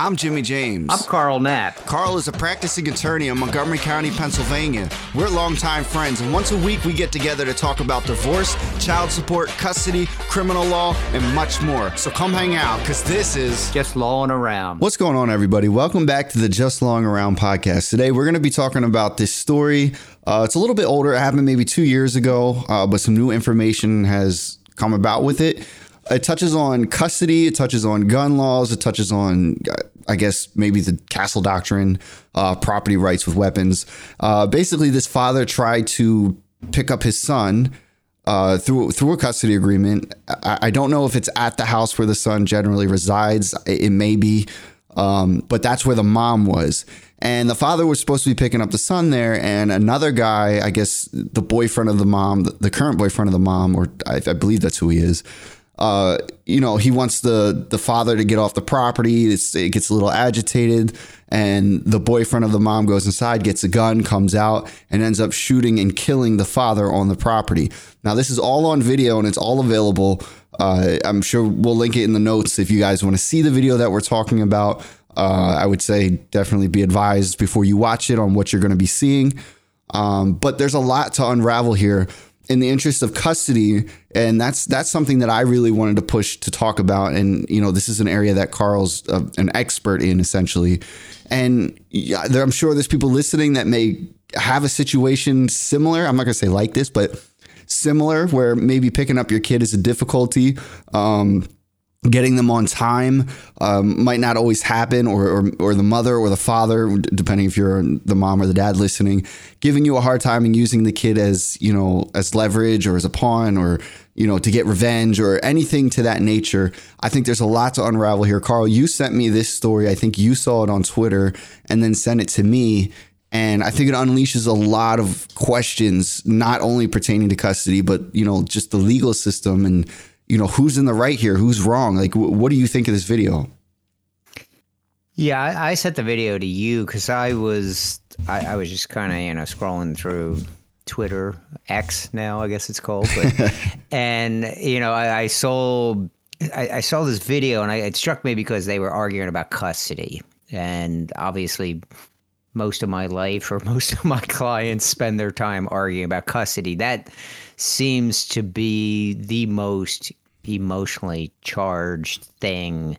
I'm Jimmy James. I'm Carl Knapp. Carl is a practicing attorney in Montgomery County, Pennsylvania. We're longtime friends, and once a week we get together to talk about divorce, child support, custody, criminal law, and much more. So come hang out, because this is Just lawing around. What's going on, everybody? Welcome back to the Just Lawing Around podcast. Today, we're going to be talking about this story. Uh, it's a little bit older. It happened maybe two years ago, uh, but some new information has come about with it. It touches on custody, it touches on gun laws, it touches on, I guess, maybe the castle doctrine, uh, property rights with weapons. Uh, basically, this father tried to pick up his son. Uh, through through a custody agreement. I, I, don't know if it's at the house where the son generally resides. It, it may be, um, but that's where the mom was. And the father was supposed to be picking up the son there, and another guy, I guess the boyfriend of the mom, the, current boyfriend of the mom, or I, I believe that's who he is. Uh, you know, he wants the the father to get off the property. It's, it gets a little agitated, and the boyfriend of the mom goes inside, gets a gun, comes out, and ends up shooting and killing the father on the property. Now, this is all on video and it's all available. Uh, I'm sure we'll link it in the notes if you guys want to see the video that we're talking about. Uh, I would say definitely be advised before you watch it on what you're going to be seeing. Um, but there's a lot to unravel here in the interest of custody and that's that's something that I really wanted to push to talk about and you know this is an area that Carl's uh, an expert in essentially. And yeah, there, I'm sure there's people listening that may have a situation similar I'm not going to say like this but similar where maybe picking up your kid is a difficulty um, getting them on time um, might not always happen or, or, or the mother or the father depending if you're the mom or the dad listening giving you a hard time and using the kid as you know as leverage or as a pawn or you know to get revenge or anything to that nature. I think there's a lot to unravel here. Carl you sent me this story. I think you saw it on twitter and then sent it to me. And I think it unleashes a lot of questions, not only pertaining to custody, but you know, just the legal system and you know, who's in the right here? Who's wrong? Like, what do you think of this video? Yeah, I, I sent the video to you because I was I, I was just kind of you know scrolling through Twitter X now I guess it's called, but, and you know I, I saw I, I, saw this video and I, it struck me because they were arguing about custody, and obviously most of my life or most of my clients spend their time arguing about custody. That seems to be the most emotionally charged thing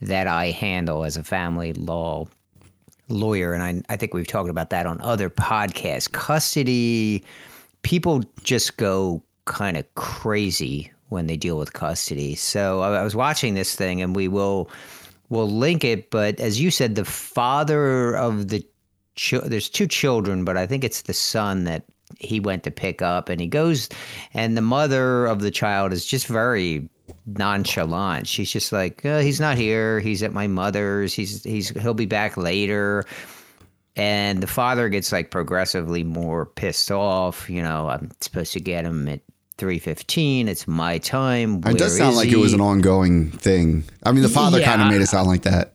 that I handle as a family law lawyer. And I, I think we've talked about that on other podcasts. Custody, people just go kind of crazy when they deal with custody. So I, I was watching this thing and we will we'll link it, but as you said, the father of the there's two children, but I think it's the son that he went to pick up and he goes and the mother of the child is just very nonchalant. She's just like oh, he's not here. He's at my mother's. He's he's he'll be back later. And the father gets like progressively more pissed off you know i'm supposed to get him at 315 it's my time. Where it does sound like he? it was an ongoing thing. I mean the father yeah, kind of made it sound like that.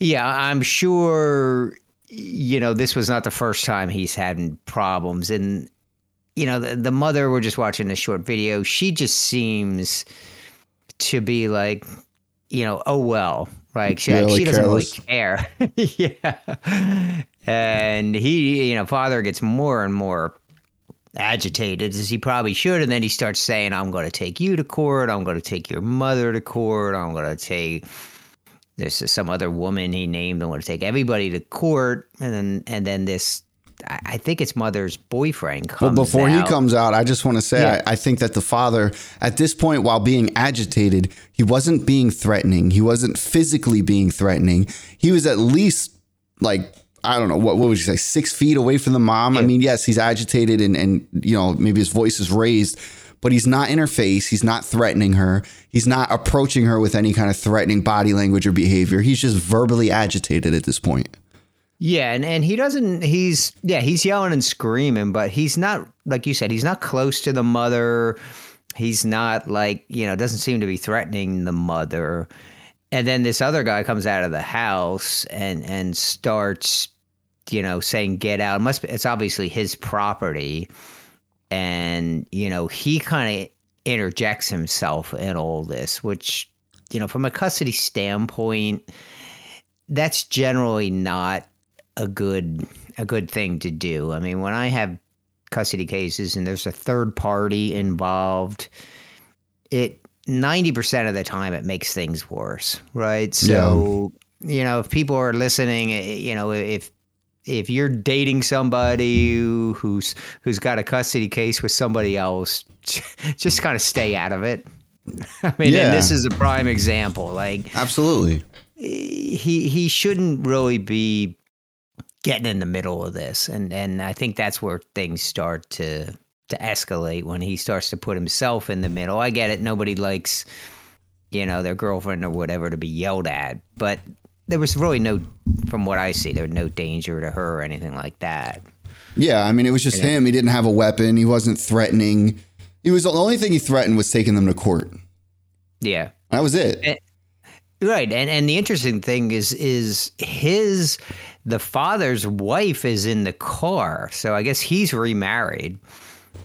Yeah i'm sure you know, this was not the first time he's had problems. And, you know, the, the mother, we're just watching this short video. She just seems to be like, you know, oh, well, like she, really she doesn't careless. really care. yeah. And he, you know, father gets more and more agitated as he probably should. And then he starts saying, I'm going to take you to court. I'm going to take your mother to court. I'm going to take there's some other woman he named and want to take everybody to court, and then and then this. I think it's mother's boyfriend comes. Well, before out. he comes out, I just want to say yeah. I, I think that the father, at this point, while being agitated, he wasn't being threatening. He wasn't physically being threatening. He was at least like I don't know what what would you say six feet away from the mom. Yeah. I mean, yes, he's agitated and and you know maybe his voice is raised, but he's not in her face. He's not threatening her. He's not approaching her with any kind of threatening body language or behavior. He's just verbally agitated at this point. Yeah, and, and he doesn't he's yeah, he's yelling and screaming, but he's not like you said, he's not close to the mother. He's not like, you know, doesn't seem to be threatening the mother. And then this other guy comes out of the house and and starts, you know, saying get out. It must be it's obviously his property and you know he kind of interjects himself in all this which you know from a custody standpoint that's generally not a good a good thing to do. I mean, when I have custody cases and there's a third party involved, it 90% of the time it makes things worse, right? So, yeah. you know, if people are listening, eh, you know, if if you're dating somebody who's who's got a custody case with somebody else, just kind of stay out of it. I mean, yeah. and this is a prime example. Like, absolutely, he he shouldn't really be getting in the middle of this, and and I think that's where things start to to escalate when he starts to put himself in the middle. I get it; nobody likes, you know, their girlfriend or whatever to be yelled at, but there was really no, from what I see, there was no danger to her or anything like that. Yeah, I mean, it was just him. He didn't have a weapon. He wasn't threatening. He was the only thing he threatened was taking them to court. Yeah, that was it. And, right, and and the interesting thing is is his the father's wife is in the car, so I guess he's remarried.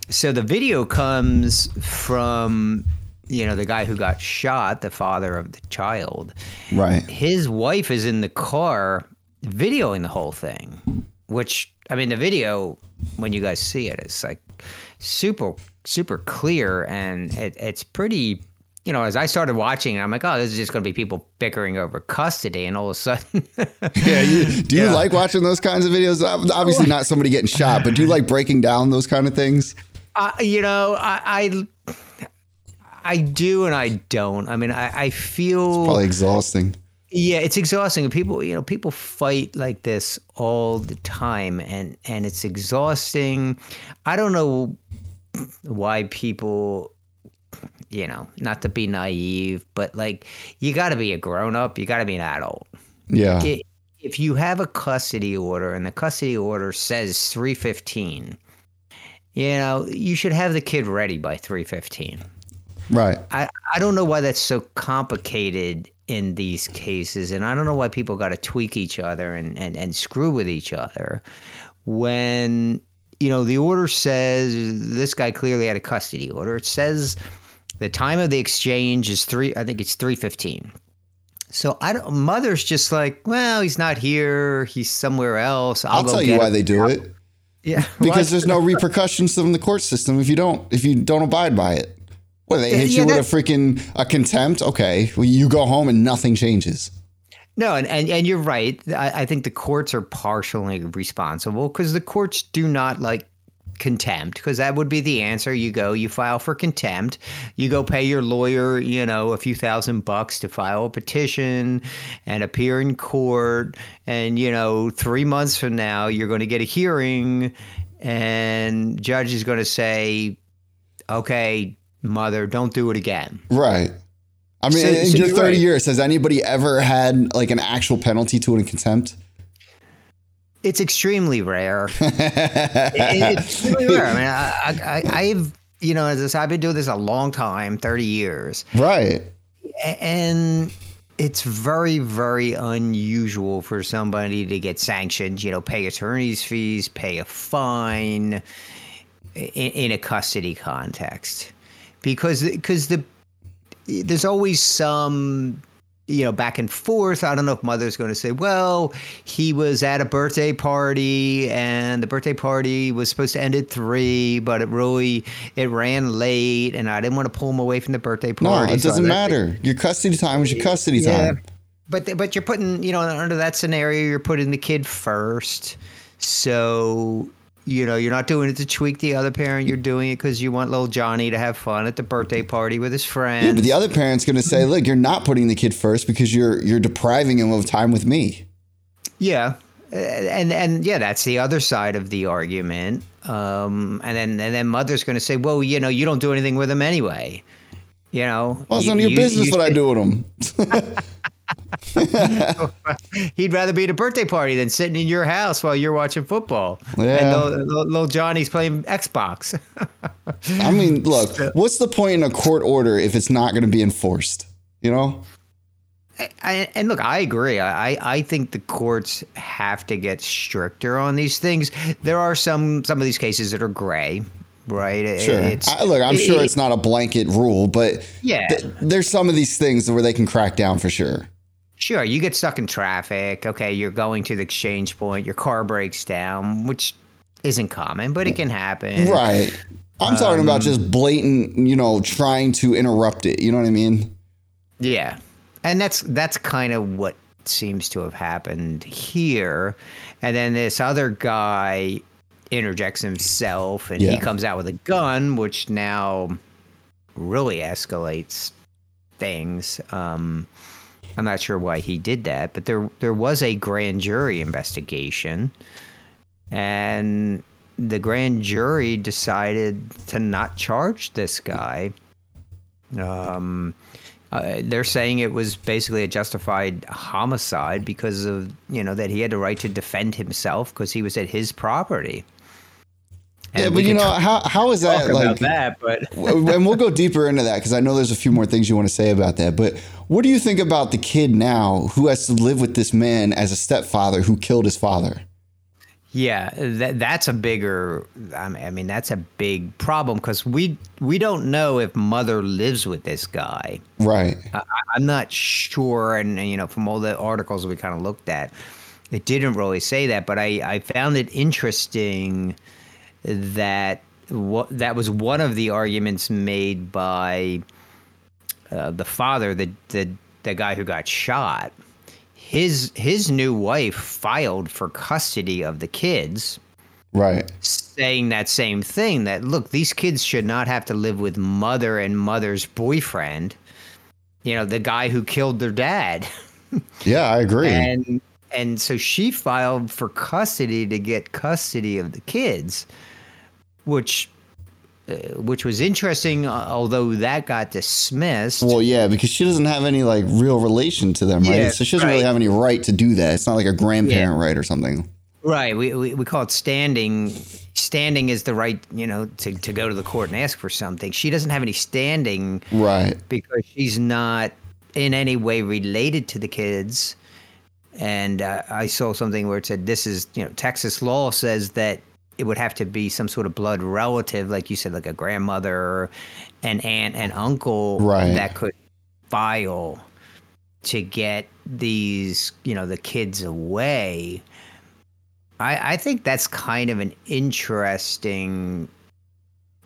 So the video comes from you know, the guy who got shot, the father of the child. Right. His wife is in the car videoing the whole thing, which, I mean, the video, when you guys see it, it's like super, super clear and it, it's pretty. You know, as I started watching, I'm like, oh, this is just going to be people bickering over custody, and all of a sudden, yeah. You, do you yeah. like watching those kinds of videos? Obviously, not somebody getting shot, but do you like breaking down those kind of things? Uh, you know, I, I I do and I don't. I mean, I, I feel it's probably exhausting. Yeah, it's exhausting. People, you know, people fight like this all the time, and and it's exhausting. I don't know why people, you know, not to be naive, but like you got to be a grown up. You got to be an adult. Yeah. It, if you have a custody order and the custody order says 315 you know you should have the kid ready by 315 Right. I, I don't know why that's so complicated in these cases. And I don't know why people got to tweak each other and, and, and screw with each other when, you know, the order says this guy clearly had a custody order. It says the time of the exchange is three, I think it's 315. So I don't, mother's just like, well, he's not here. He's somewhere else. I'll, I'll tell you why they do it. Yeah. Because there's no repercussions from the court system if you don't, if you don't abide by it. What they hit yeah, you with a freaking a contempt? Okay, well, you go home and nothing changes. No, and, and, and you're right. I, I think the courts are partially responsible because the courts do not like contempt because that would be the answer. You go, you file for contempt, you go pay your lawyer, you know, a few thousand bucks to file a petition and appear in court. And, you know, three months from now, you're going to get a hearing and judge is going to say, okay, mother, don't do it again. Right. I mean, so, in so your 30 right. years, has anybody ever had like an actual penalty to it in contempt? It's extremely rare. it, it's really rare. I mean, I, I, I've, you know, as I, said, I've been doing this a long time, 30 years. Right. And it's very, very unusual for somebody to get sanctioned, you know, pay attorney's fees, pay a fine in, in a custody context because because the there's always some you know back and forth. I don't know if mother's going to say well he was at a birthday party and the birthday party was supposed to end at three but it really it ran late and i didn't want to pull him away from the birthday party no it doesn't so matter. Your custody time was your custody yeah. time. But but you're putting you know under that scenario you're putting the kid first. So you know, you're not doing it to tweak the other parent. You're doing it because you want little Johnny to have fun at the birthday party with his friends. Yeah, but the other parent's going to say, "Look, you're not putting the kid first because you're you're depriving him of time with me." Yeah, and and yeah, that's the other side of the argument. Um, and then and then mother's going to say, "Well, you know, you don't do anything with him anyway." You know, well, it's none of your business you, what I do with him. He'd rather be at a birthday party than sitting in your house while you're watching football. Yeah. And little, little Johnny's playing Xbox. I mean, look, what's the point in a court order if it's not going to be enforced? You know? I, and look, I agree. I, I think the courts have to get stricter on these things. There are some some of these cases that are gray, right? Sure. I, look, I'm it, sure it's not a blanket rule, but yeah, th- there's some of these things where they can crack down for sure. Sure, you get stuck in traffic. Okay, you're going to the exchange point, your car breaks down, which isn't common, but it can happen. Right. I'm um, talking about just blatant, you know, trying to interrupt it. You know what I mean? Yeah. And that's that's kind of what seems to have happened here. And then this other guy interjects himself and yeah. he comes out with a gun, which now really escalates things. Um, I'm not sure why he did that, but there there was a grand jury investigation, and the grand jury decided to not charge this guy. Um, uh, they're saying it was basically a justified homicide because of you know that he had the right to defend himself because he was at his property. And yeah, but you know how how is that like that? But and we'll go deeper into that because I know there's a few more things you want to say about that. But what do you think about the kid now who has to live with this man as a stepfather who killed his father? Yeah, that that's a bigger. I mean, that's a big problem because we we don't know if mother lives with this guy. Right. I, am not sure, and you know, from all the articles we kind of looked at, it didn't really say that. But I I found it interesting that what that was one of the arguments made by uh, the father, the the the guy who got shot. His his new wife filed for custody of the kids. Right. Saying that same thing that look these kids should not have to live with mother and mother's boyfriend. You know the guy who killed their dad. Yeah i agree. And and so she filed for custody to get custody of the kids which uh, which was interesting, uh, although that got dismissed. Well, yeah, because she doesn't have any like real relation to them, right? Yeah, so she doesn't right. really have any right to do that. It's not like a grandparent yeah. right or something. Right. We, we we call it standing. Standing is the right, you know, to, to go to the court and ask for something. She doesn't have any standing, right? Because she's not in any way related to the kids. And uh, I saw something where it said this is, you know, Texas law says that it would have to be some sort of blood relative, like you said, like a grandmother, an aunt, and uncle right. that could file to get these, you know, the kids away. I, I think that's kind of an interesting,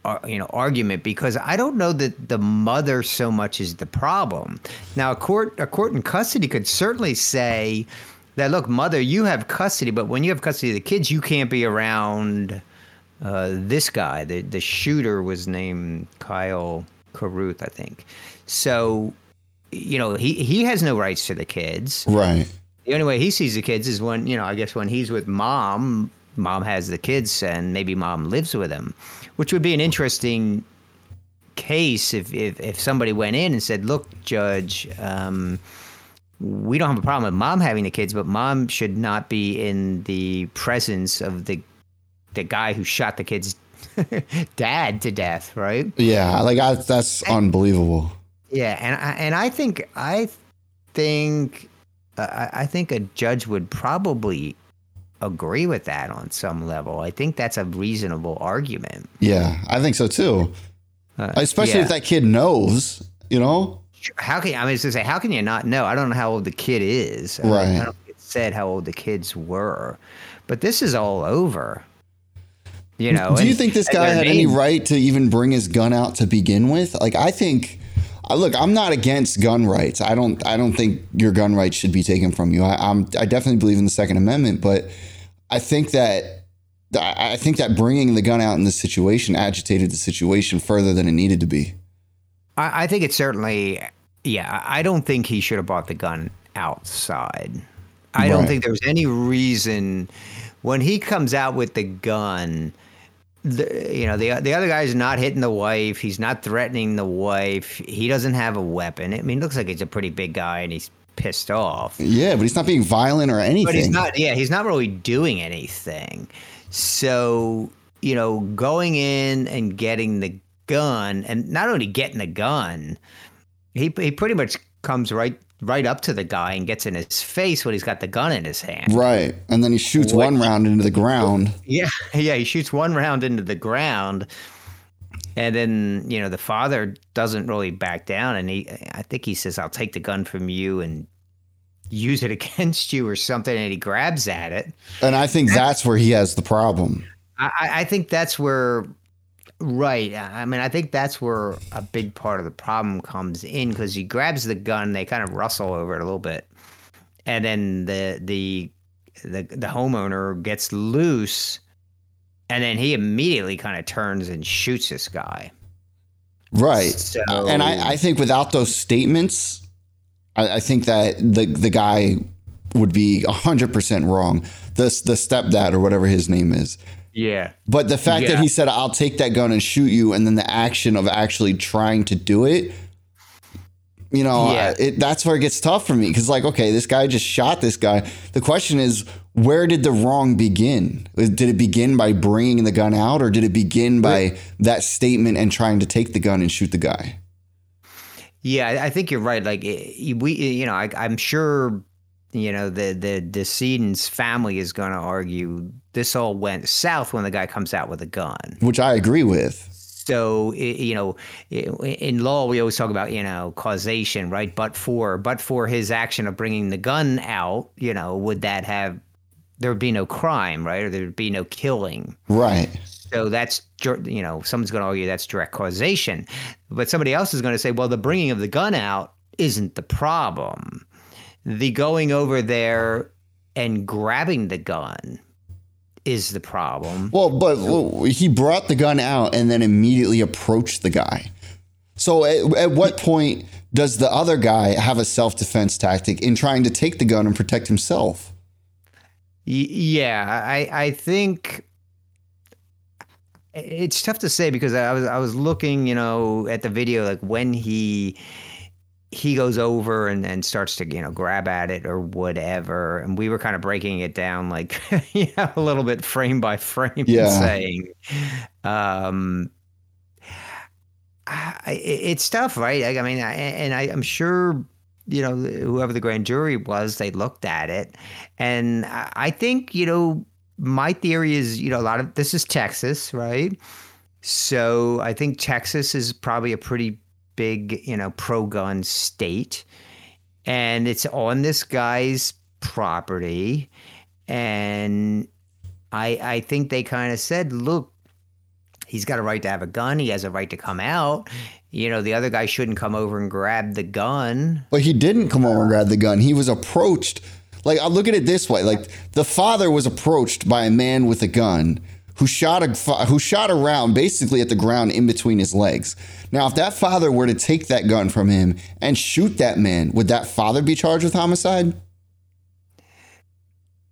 uh, you know, argument because I don't know that the mother so much is the problem. Now, a court, a court in custody could certainly say that look, mother, you have custody, but when you have custody of the kids, you can't be around uh, this guy. The the shooter was named Kyle Carruth, I think. So, you know, he he has no rights to the kids. Right. The only way he sees the kids is when you know, I guess when he's with mom. Mom has the kids, and maybe mom lives with him, which would be an interesting case if if, if somebody went in and said, "Look, judge." Um, we don't have a problem with mom having the kids, but mom should not be in the presence of the the guy who shot the kid's dad to death, right? Yeah, like I, that's and, unbelievable. Yeah, and I, and I think I think uh, I think a judge would probably agree with that on some level. I think that's a reasonable argument. Yeah, I think so too. Uh, Especially yeah. if that kid knows, you know how can I mean to say how can you not know? I don't know how old the kid is. I right. I don't think it said how old the kids were, but this is all over. You know. Do you think this guy had any right to even bring his gun out to begin with? Like, I think. Look, I'm not against gun rights. I don't. I don't think your gun rights should be taken from you. I, I'm. I definitely believe in the Second Amendment, but I think that. I think that bringing the gun out in this situation agitated the situation further than it needed to be. I, I think it's certainly, yeah. I don't think he should have bought the gun outside. I right. don't think there was any reason when he comes out with the gun. The, you know the the other guy's not hitting the wife. He's not threatening the wife. He doesn't have a weapon. I mean, it looks like he's a pretty big guy, and he's pissed off. Yeah, but he's not being violent or anything. But he's not. Yeah, he's not really doing anything. So you know, going in and getting the gun, and not only getting the gun, he he pretty much comes right right up to the guy and gets in his face when he's got the gun in his hand. Right, and then he shoots what, one round into the ground. Yeah, yeah, he shoots one round into the ground, and then you know the father doesn't really back down, and he I think he says, "I'll take the gun from you and use it against you or something, and he grabs at it. And I think that's where he has the problem. I, I think that's where, right. I mean, I think that's where a big part of the problem comes in because he grabs the gun, they kind of rustle over it a little bit, and then the the the the homeowner gets loose, and then he immediately kind of turns and shoots this guy. Right. So, And I, I think without those statements, I, I think that the the guy would be hundred percent wrong. The the stepdad or whatever his name is. Yeah, But the fact that he said, "I'll take that gun and shoot you," and then the action of actually trying to do it, you know, Yeah. I- it, that's where it gets tough for me because, like, okay, this guy just shot this guy. The question is, where did the wrong begin? Did it begin by bringing the gun out, or did it begin by that statement and trying to take the gun and shoot the guy? Yeah, I- think you're right. Like we, you know, I, I'm sure, you know, the the decedent's family is going to argue this all went south when the guy comes out with a gun. Which I agree with. So you know, in law we always talk about you know causation, right? But for but for his action of bringing the gun out, you know, would that have there would be no crime, right? Or there would be no killing. Right. So that's you know someone's going to argue that's direct causation, but somebody else is going to say, well, the bringing of the gun out isn't the problem. The going over there and grabbing the gun is the problem. Well, but he brought the gun out and then immediately approached the guy. So at, at what point does the other guy have a self defense tactic in trying to take the gun and protect himself? Y- yeah, I I think it's tough to say because I was I was looking, you know, at the video like when he he goes over and, and starts to you know grab at it or whatever and we were kind of breaking it down like you know a little bit frame by frame Yeah. saying um I, it's tough right I, I mean I, and I, i'm sure you know whoever the grand jury was they looked at it and I I think, you know, my theory is, you know, a lot of this is Texas, right? So I think Texas is probably a pretty big, you know, pro gun state. And it's on this guy's property. And I I think they kind of said, look, he's got a right to have a gun. He has a right to come out. You know, the other guy shouldn't come over and grab the gun. But he didn't come over and grab the gun. He was approached. Like I look at it this way: like the father was approached by a man with a gun who shot a who shot a round basically at the ground in between his legs. Now, if that father were to take that gun from him and shoot that man, would that father be charged with homicide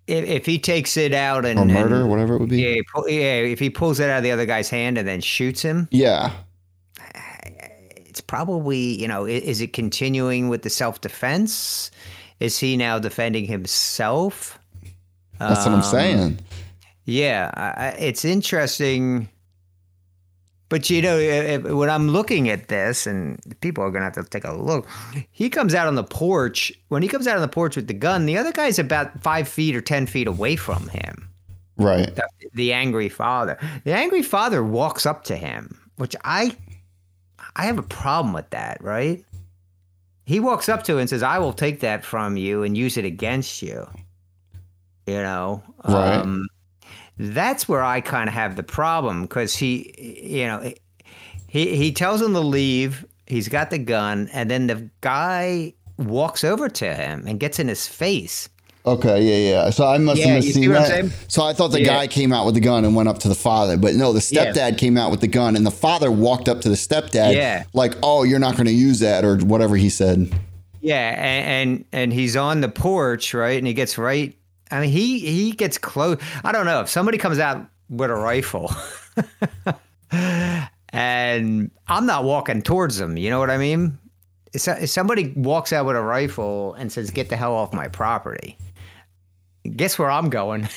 If, if he takes it out and or murder, and- whatever it would be? Yeah, yeah. If he pulls it out of the other guy's hand and then shoots him, Yeah. it's probably you know, is it continuing with the self defense? Is he now defending himself? That's what I'm Um, saying. Yeah, I, it's interesting. But you know, if, when I'm looking at this, and people are gonna have to take a look, he comes out on the porch. When he comes out on the porch with the gun, the other guy's about five feet or ten feet away from him. Right. the, the angry father. The angry father walks up to him, which I I have a problem with that, right? He walks up to him and says, "I will take that from you and use it against you." You know, Right. um, that's where I kind of have the problem because he, you know, he he tells him to leave. He's got the gun, and then the guy walks over to him and gets in his face. Okay, yeah, yeah. So I must Yeah, have you missed see seen that. saying? So I thought the Yeah. guy came out with the gun and went up to the father, but no, the Yeah. stepdad came out with the gun, and the father walked up to the stepdad, Yeah. like, "Oh, you're not going to use that," or whatever he said. Yeah, and, and and he's on the porch, right? And he gets right. I mean, he he gets close. I don't know if somebody comes out with a rifle, and I'm not walking towards them. You know what I mean? If, somebody walks out with a rifle and says, "Get the hell off my property," guess where I'm going?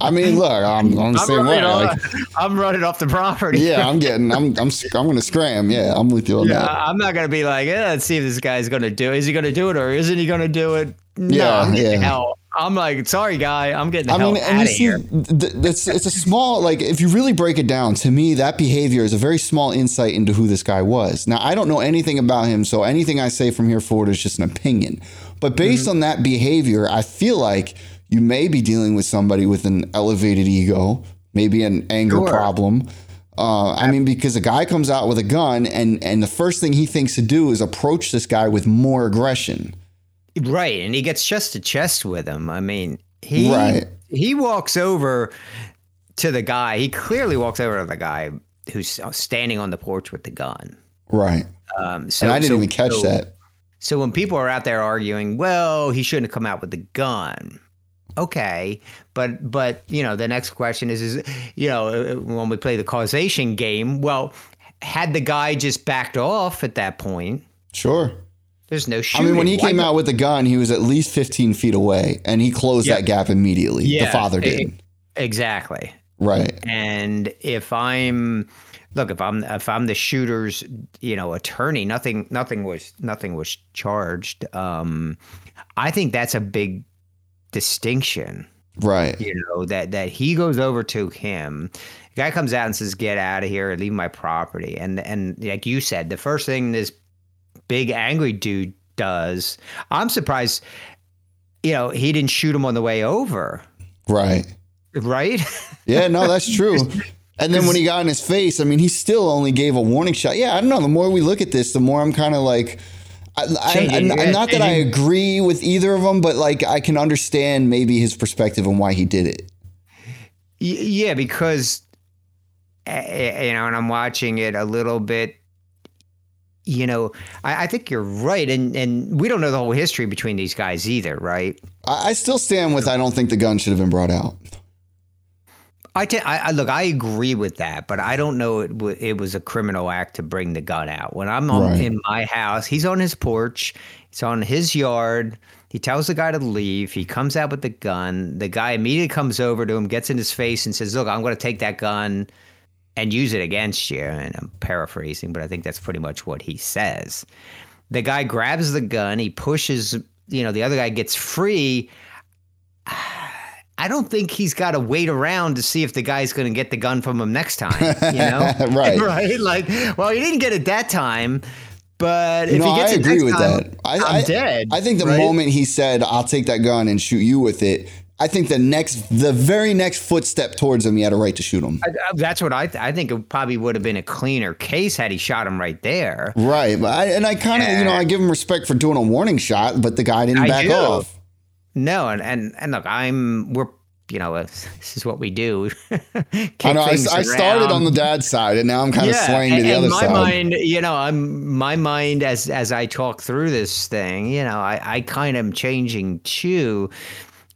I mean, look, I'm, I'm the I'm, same way. running like, off, I'm running off the property. yeah, I'm getting, I'm, I'm, I'm going to scram. Yeah, I'm with you on Yeah, that. I'm not gonna be like, eh, let's see if this guy's gonna do. it. Is he gonna do it or isn't he gonna do it? No, Yeah, I'm getting the yeah. hell. I'm like, sorry, guy, I'm getting the I mean, and you see, th- it's it's a small like if you really break it down. To me, that behavior is a very small insight into who this guy was. Now, I don't know anything about him, so anything I say from here forward is just an opinion. But based on that behavior, I feel like you may be dealing with somebody with an elevated ego, maybe an anger Sure. problem. Uh, I mean, because a guy comes out with a gun, and and the first thing he thinks to do is approach this guy with more aggression. Right, and he gets chest to chest with him. I mean, he Right. he walks over to the guy. He clearly walks over to the guy who's standing on the porch with the gun. Right. Um, so And I didn't so- even catch so- that. So when people are out there arguing, well, he shouldn't have come out with the gun. Okay, but but you know the next question is is you know uh, when we play the causation game, well, had the guy just backed off at that point, Sure. There's no I mean, when he Why came not- out with the gun, he was at least 15 feet away, and he closed Yeah. that gap immediately. Yeah, the father did. exactly. right. And if I'm look, if I'm if I'm the shooter's, you know, attorney, nothing nothing was nothing was charged. Um I think that's a big distinction, Right. you know, that that he goes over to him. The guy comes out and says, "Get out of here, leave my property." And and like you said, the first thing this big angry dude does, I'm surprised you know, he didn't shoot him on the way over, Right. right? Yeah, no, that's true. And then when he got in his face, I mean, he still only gave a warning shot. Yeah, I don't know. The more we look at this, the more I'm kind of like, I, I, I- not that I agree with either of them, but like I can understand maybe his perspective and why he did it. Yeah, because uh, you know, and I'm watching it a little bit. You know, I, I think you're right, and and we don't know the whole history between these guys either, right? I, I still stand with I don't think the gun should have been brought out. I, I, I look, I agree with that, but I don't know it, w- it was a criminal act to bring the gun out. When I'm on, Right. in my house, he's on his porch, he's on his yard. He tells the guy to leave. He comes out with the gun. The guy immediately comes over to him, gets in his face, and says, "Look, I'm going to take that gun and use it against you." And I'm paraphrasing, but I think that's pretty much what he says. The guy grabs the gun. He pushes. You know, the other guy gets free. I don't think he's got to wait around to see if the guy's going to get the gun from him next time. You know, Right. Right? Like, well, he didn't get it that time, but if no, he gets I it agree next with time, that. I, I'm I, dead. I think the right? moment he said, "I'll take that gun and shoot you with it," I think the next, the very next footstep towards him, he had a right to shoot him. I- that's what I. Th- I think it probably would have been a cleaner case had he shot him right there. Right, but I, and I kind of, you know, I give him respect for doing a warning shot, but the guy didn't I back do. off. No, and and and look, I'm we're you know this is what we do. I know. I, I started on the dad side, and now I'm kind of swaying to the other my side. My mind, you know, I'm my mind as as I talk through this thing, you know, I I kind of am changing too.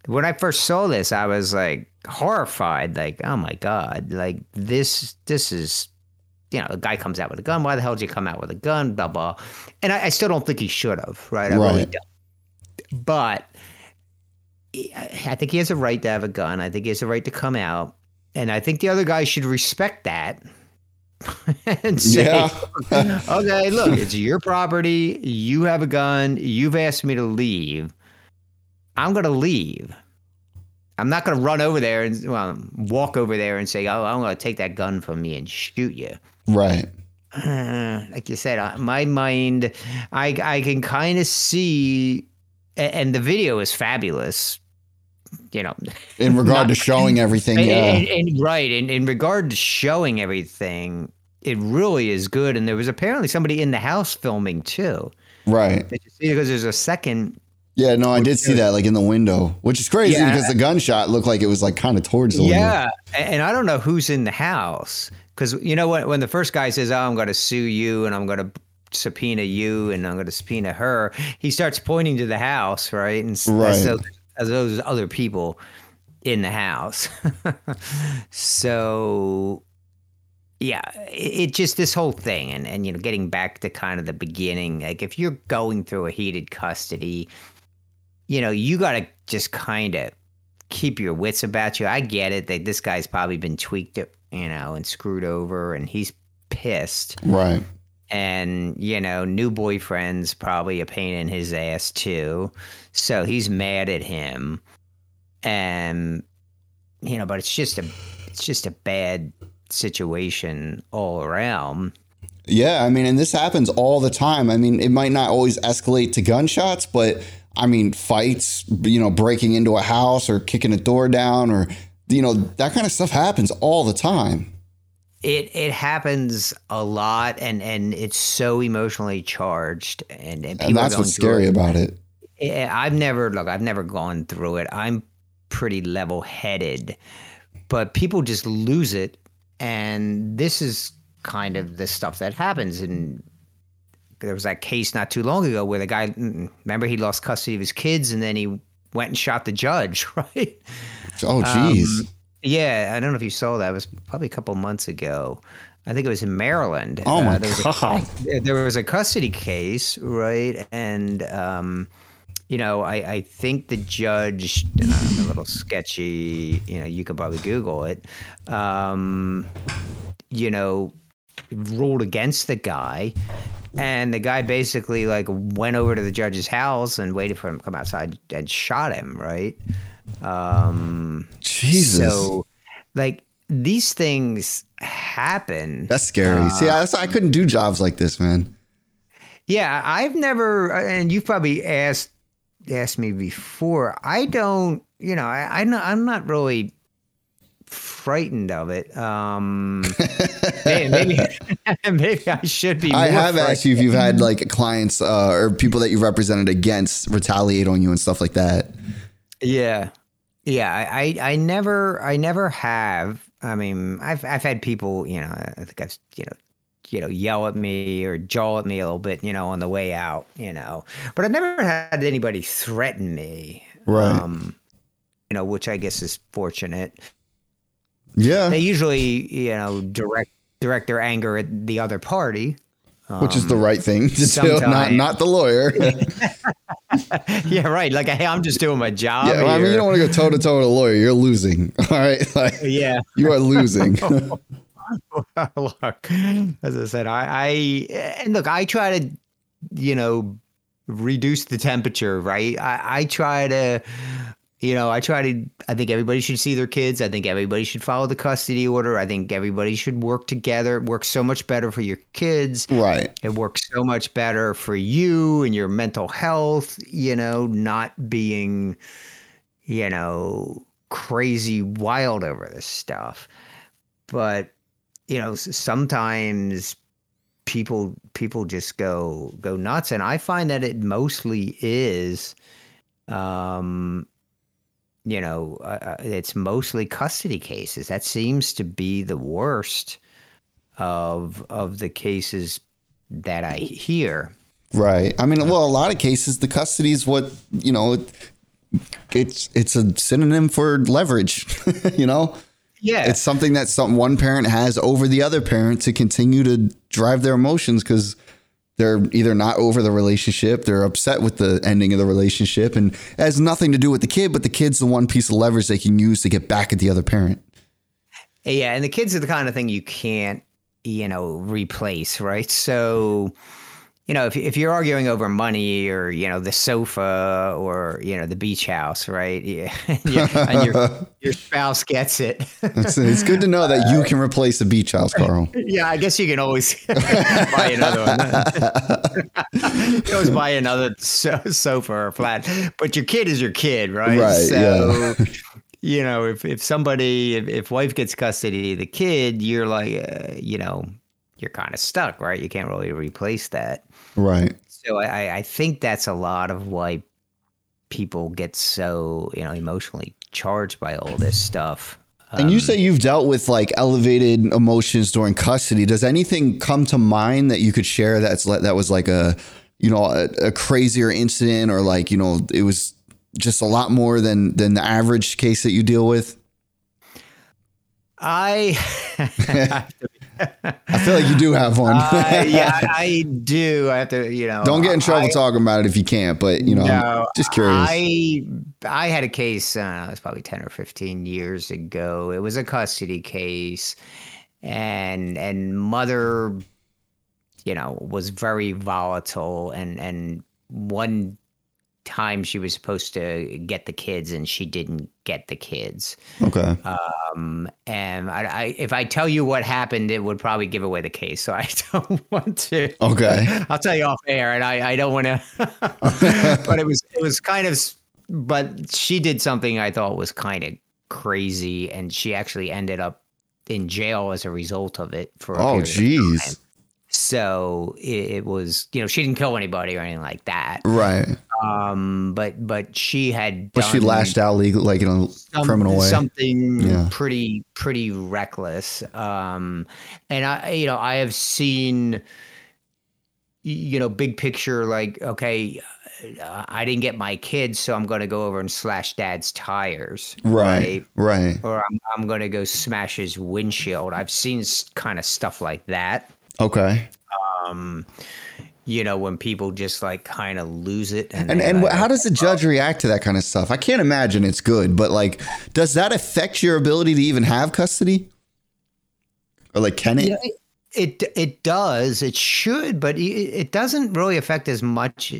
When I first saw this, I was like horrified, like, oh my god, like this this is. You know, a guy comes out with a gun. Why the hell did you come out with a gun? Blah blah. And I, I still don't think he should have. Right? I really Right. don't. But I think he has a right to have a gun. I think he has a right to come out, and I think the other guy should respect that and say, Yeah. "Okay, look, it's your property. You have a gun. You've asked me to leave. I'm going to leave. I'm not going to run over there and well, walk over there and say, "Oh, I'm going to take that gun from you and shoot you." right. Uh, like you said, uh, my mind, I I can kind of see, and the video is fabulous. You know, In regard Not- to showing everything, and, yeah. and- and- right, in in regard to showing everything, it really is good. And there was apparently somebody in the house filming too. right. Did you see? Because there's a second. Yeah, no, I did see that like in the window, which is crazy Yeah. because the gunshot looked like it was like kind of towards the window. Yeah, and I don't know who's in the house because you know when when the first guy says, "Oh, I'm going to sue you and I'm going to subpoena you and I'm going to subpoena her," he starts pointing to the house, right? And Right. as, those, as those other people in the house. so yeah, it, it just this whole thing, and and you know, getting back to kind of the beginning, like if you're going through a heated custody, you know, you got to just kind of keep your wits about you. I get it that this guy's probably been tweaked, you know, and screwed over, and he's pissed. Right. And you know, new boyfriend's probably a pain in his ass too, so he's mad at him, and you know, but it's just a, it's just a bad situation all around. Yeah, I mean, and this happens all the time. I mean, it might not always escalate to gunshots, but I mean, fights, you know, breaking into a house or kicking a door down or, you know, that kind of stuff happens all the time. It it happens a lot, and and it's so emotionally charged, and and, and that's what's scary it. about it. I've never look. I've never gone through it. I'm pretty level headed, but people just lose it, and this is kind of the stuff that happens. And there was that case not too long ago where the guy, remember, he lost custody of his kids, and then he went and shot the judge, right? Oh, jeez. Um, yeah, I don't know if you saw that. It was probably a couple months ago. I think it was in Maryland. Oh my uh, there god! A, there was a custody case, right? And um, you know, I, I think the judge, I'm a little sketchy. You know, you can probably Google it. Um, you know, ruled against the guy, and the guy basically like went over to the judge's house and waited for him to come outside and shot him. Right? Um, Jesus. So, like these things happen. That's scary. Uh, See, I, I couldn't do jobs like this, man. Yeah, I've never, and you've probably asked asked me before. I don't, you know, I, I I'm not really frightened of it. Um, maybe, maybe I should be. I have frightened. asked you if you've had like clients uh, or people that you represented against retaliate on you and stuff like that. Yeah, yeah. I, I, I never, I never have. I mean, I've, I've had people, you know, I think I've, you know, you know, yell at me or jaw at me a little bit, you know, on the way out, you know, but I've never had anybody threaten me. Right. Um, you know, which I guess is fortunate. Yeah. They usually, you know, direct direct their anger at the other party. Which is the um, right thing to do, not not the lawyer. yeah, right. Like, hey, I'm just doing my job. Yeah, well, I mean, you don't want to go toe to toe with a lawyer. You're losing. All right. Like, yeah, you are losing. look, as I said, I, I and look, I try to, you know, reduce the temperature. Right. I, I try to you know, I try to. I think everybody should see their kids. I think everybody should follow the custody order. I think everybody should work together. It works so much better for your kids. Right. It works so much better for you and your mental health. You know, not being, you know, crazy wild over this stuff. But you know, sometimes people people just go go nuts, and I find that it mostly is. Um, you know, uh, uh, it's mostly custody cases. That seems to be the worst of of the cases that I hear. Right. I mean, well, a lot of cases, the custody is what you know. It's it's a synonym for leverage. you know. Yeah. It's something that some one parent has over the other parent to continue to drive their emotions because they're either not over the relationship, they're upset with the ending of the relationship, and it has nothing to do with the kid, but the kid's the one piece of leverage they can use to get back at the other parent. Yeah, and the kids are the kind of thing you can't, you know, replace, right? So you know, if if you're arguing over money or you know the sofa or you know the beach house, right? Yeah, and your your spouse gets it. it's, it's, good to know that you can replace a beach house, Carl. Yeah, I guess you can always buy another one. you always buy another so- sofa or flat, but your kid is your kid, right? Right. So, yeah. You know, if, if somebody, if, if wife gets custody of the kid, you're like, uh, you know, you're kind of stuck, right? You can't really replace that. Right. So I, I think that's a lot of why people get so, you know, emotionally charged by all this stuff. Um, and you um, say you've dealt with like elevated emotions during custody. Does anything come to mind that you could share that's that was like a, you know, a, a crazier incident or like, you know, it was just a lot more than than the average case that you deal with? I, I feel like you do have one. uh, yeah, I do. I have to, you know. Don't get in trouble I, talking about it if you can't, but you know, no, just curious. I I had a case. Uh, it was probably ten or fifteen years ago. It was a custody case, and and mother, you know, was very volatile, and and one time she was supposed to get the kids and she didn't get the kids. Okay. Um, and I, I, if I tell you what happened, it would probably give away the case. So I don't want to. Okay. I'll tell you off air, and I, I don't want to. but it was it was kind of, but she did something I thought was kind of crazy, and she actually ended up in jail as a result of it. For a oh, period of time. jeez. So it, it was, you know, she didn't kill anybody or anything like that. Right. Um, but but she had. But she lashed out legal, like in a some- criminal way. Something Yeah. pretty pretty reckless. Um, and I, you know, I have seen, you know, big picture. Like, okay, uh, I didn't get my kids, so I'm going to go over and slash dad's tires. right. Right. Or I'm, I'm going to go smash his windshield. I've seen kind of stuff like that. Okay. Um, you know, when people just like kind of lose it. And they, and like, how does the judge react to that kind of stuff? I can't imagine it's good, but like, does that affect your ability to even have custody? Or like, can it? Yeah, it, it it does. It should, but it, it doesn't really affect as much.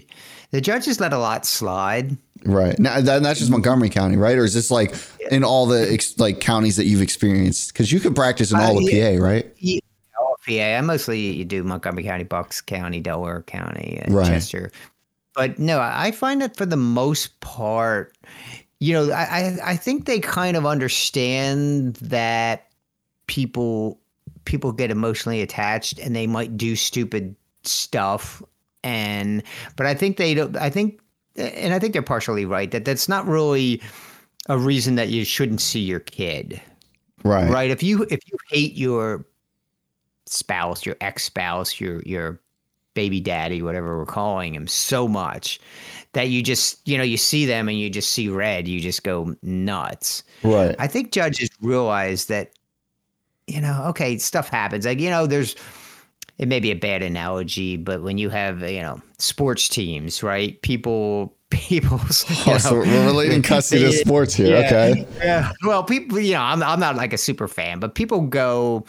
The judges let a lot slide. Right. Now, that, that's just Montgomery County, right? Or is this like in all the ex, like counties that you've experienced? Because you could practice in all Uh, the yeah. PA, right? Yeah, PA. I mostly you do Montgomery County, Bucks County, Delaware County, and Right. Chester. But no, I find that for the most part, you know, I, I I think they kind of understand that people people get emotionally attached and they might do stupid stuff and but I think they don't I think and I think they're partially right that that's not really a reason that you shouldn't see your kid Right. right if you if you hate your spouse your ex-spouse your your baby daddy whatever we're calling him so much that you just you know you see them and you just see red you just go nuts Right. i think judges realize that you know okay stuff happens like you know there's it may be a bad analogy but when you have you know sports teams right people people Oh, so we're relating custody to sports here. yeah, Okay. Yeah. Well, people, you know, I'm I'm not like a super fan, but people go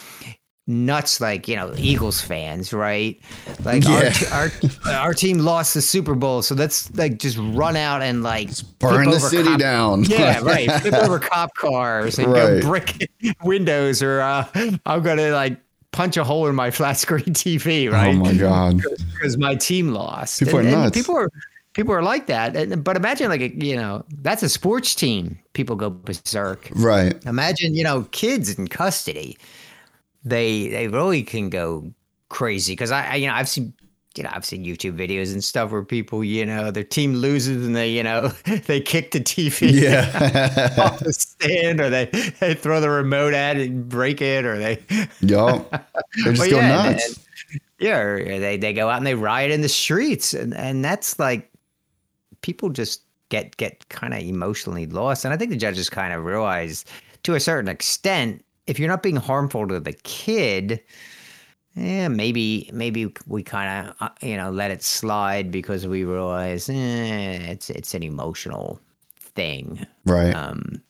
nuts like you know Eagles fans, right? Like Yeah. our, our our team lost the Super Bowl, so let's like just run out and like Burn the city cop- down. Yeah, right. Flip over cop cars and Right. go brick windows, or uh, I'm gonna like punch a hole in my flat screen TV, right? Oh my God. because my team lost. People are And- and nuts. People are people are like that. And, but imagine like a, you know that's a sports team. People go berserk. Right. Imagine you know kids in custody. They they really can go crazy because I, I you know I've seen. You know, I've seen YouTube videos and stuff where people, you know, their team loses and they, you know, they kick the TV Yeah. off the stand or they, they throw the remote at it and break it or they, Yo. They just Well, go yeah, nuts. and- yeah, they they go out and they riot in the streets, and and that's like people just get get kind of emotionally lost. And I think the judges kind of realize to a certain extent, if you're not being harmful to the kid. Yeah, maybe maybe we kind of uh, you know let it slide because we realize eh, it's it's an emotional thing. right. Um,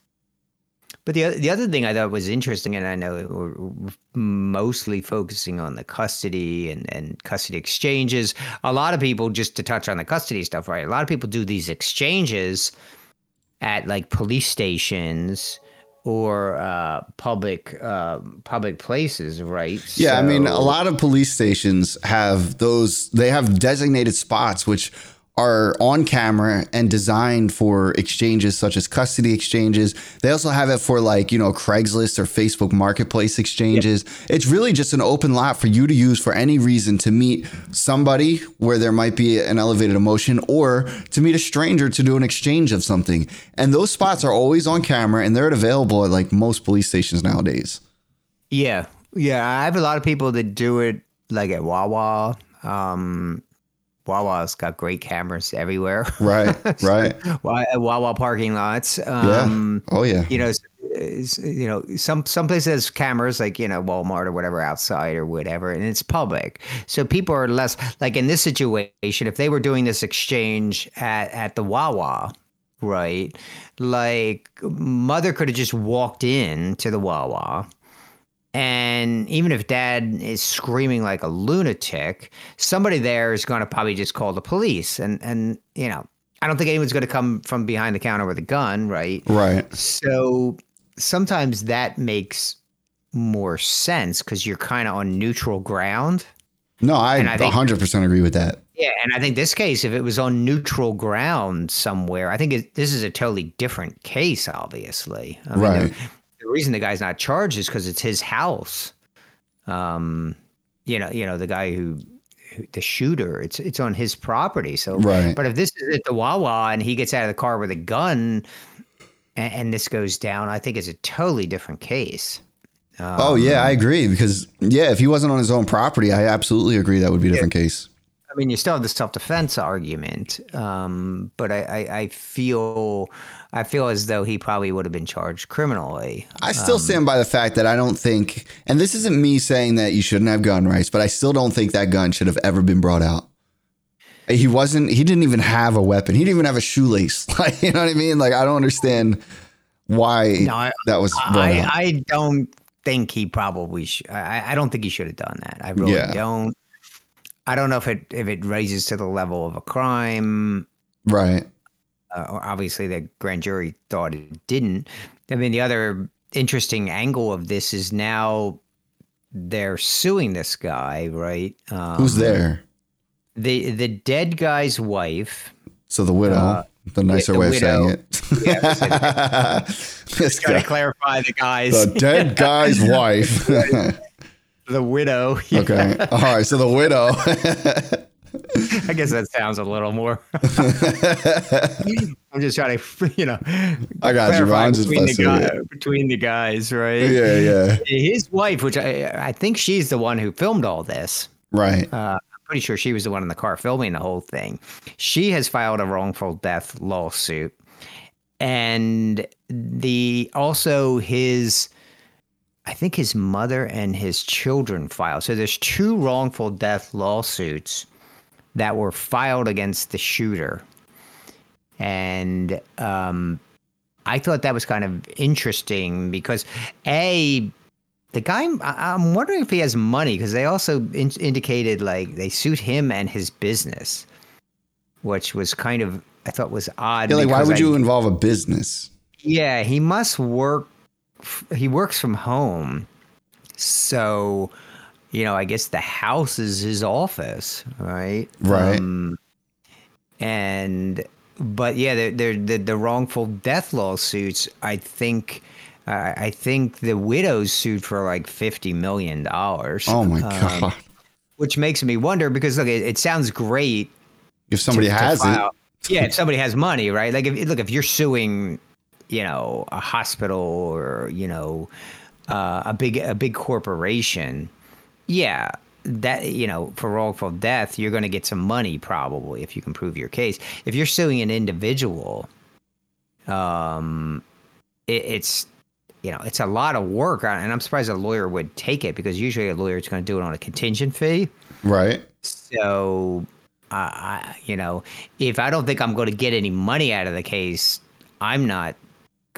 but the the other thing I thought was interesting, and I know we're we're mostly focusing on the custody and, and custody exchanges. A lot of people, just to touch on the custody stuff, right? A lot of people do these exchanges at like police stations or uh, public uh, public places, right? Yeah, I mean, a lot of police stations have those. They have designated spots which are on camera and designed for exchanges such as custody exchanges. They also have it for like, you know, Craigslist or Facebook Marketplace exchanges. It's really just an open lot for you to use for any reason to meet somebody where there might be an elevated emotion or to meet a stranger to do an exchange of something. And those spots are always on camera and they're available at like most police stations nowadays. Yeah, yeah. I have a lot of people that do it like at Wawa. Um, Wawa's got great cameras everywhere. Right, right. Wawa parking lots. Yeah. Um, oh yeah. You know, you know, some some places has cameras like you know Walmart or whatever outside or whatever, and it's public, so people are less like in this situation. If they were doing this exchange at at the Wawa, right? Like mother could have just walked in to the Wawa. And even if dad is screaming like a lunatic, somebody there is going to probably just call the police. And, and, you know, I don't think anyone's going to come from behind the counter with a gun, right? Right. So sometimes that makes more sense because you're kind of on neutral ground. No, I, And I think- 100% agree with that. Yeah, and I think this case, if it was on neutral ground somewhere, I think it, this is a totally different case. Obviously, I mean, Right. The, the reason the guy's not charged is because it's his house. Um, you know, you know the guy who, who the shooter. It's it's on his property. So, Right. But if this is at the Wawa and he gets out of the car with a gun, and, and this goes down, I think it's a totally different case. oh, yeah, I agree. Because, yeah, if he wasn't on his own property, I absolutely agree that would be a different case. I mean, you still have the self defense argument, um, but I, I, I feel I feel as though he probably would have been charged criminally. I still stand by the fact that I don't think, and this isn't me saying that you shouldn't have gun rights, but I still don't think that gun should have ever been brought out. He wasn't, he didn't even have a weapon. He didn't even have a shoelace. Like, you know what I mean? Like, I don't understand why No, I- that was I, out. I don't think he probably. Sh- I, I don't think he should have done that. I really Yeah. don't. I don't know if it if it raises to the level of a crime. right. Uh, obviously, the grand jury thought it didn't. I mean, the other interesting angle of this is now they're suing this guy, right? Um, Who's there? The the dead guy's wife. So the widow, uh, the nicer the way of saying widow. it. this Gotta clarify the guys. the dead guy's wife. The widow. okay. All right. So the widow. I guess that sounds a little more. I'm just trying to, you know, I got you, bro. clarify I'm just between the, messing guy, between the guys, right? yeah. Yeah. His wife, which I, I think she's the one who filmed all this. Right. Uh, I'm pretty sure she was the one in the car filming the whole thing. She has filed a wrongful death lawsuit, and the also his, I think his mother and his children filed. So there's two wrongful death lawsuits that were filed against the shooter, and um, I thought that was kind of interesting because a the guy i'm wondering if he has money because they also in- indicated like they suit him and his business which was kind of i thought was odd Yeah, like, why would I- you involve a business? yeah he must work f- he works from home so you know i guess the house is his office right Right. um, and but yeah they're, they're, the the wrongful death lawsuits i think uh, i think the widows sued for like 50 million dollars Oh my um, god! which makes me wonder because look it, it sounds great If somebody to- to has it, yeah, if somebody has money, right? Like, if look, if you're suing, you know, a hospital or you know, uh, a big a big corporation, yeah, that you know, for wrongful death, you're going to get some money probably if you can prove your case. If you're suing an individual, um, it, it's you know, it's a lot of work, and I'm surprised a lawyer would take it because usually a lawyer is going to do it on a contingent fee. right? So, uh, I, you know, if I don't think I'm going to get any money out of the case, I'm not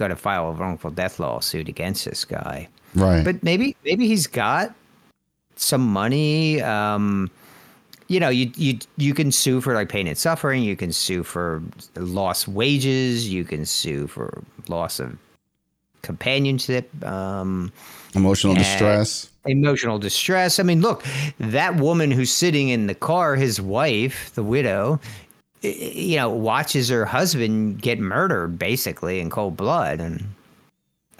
going to file a wrongful death lawsuit against this guy. Right. But maybe, maybe he's got some money. Um, you know, you you you can sue for like pain and suffering. You can sue for lost wages. You can sue for loss of companionship. Um, Emotional distress. emotional distress. I mean, look, that woman who's sitting in the car, his wife, the widow, you know, watches her husband get murdered basically in cold blood. And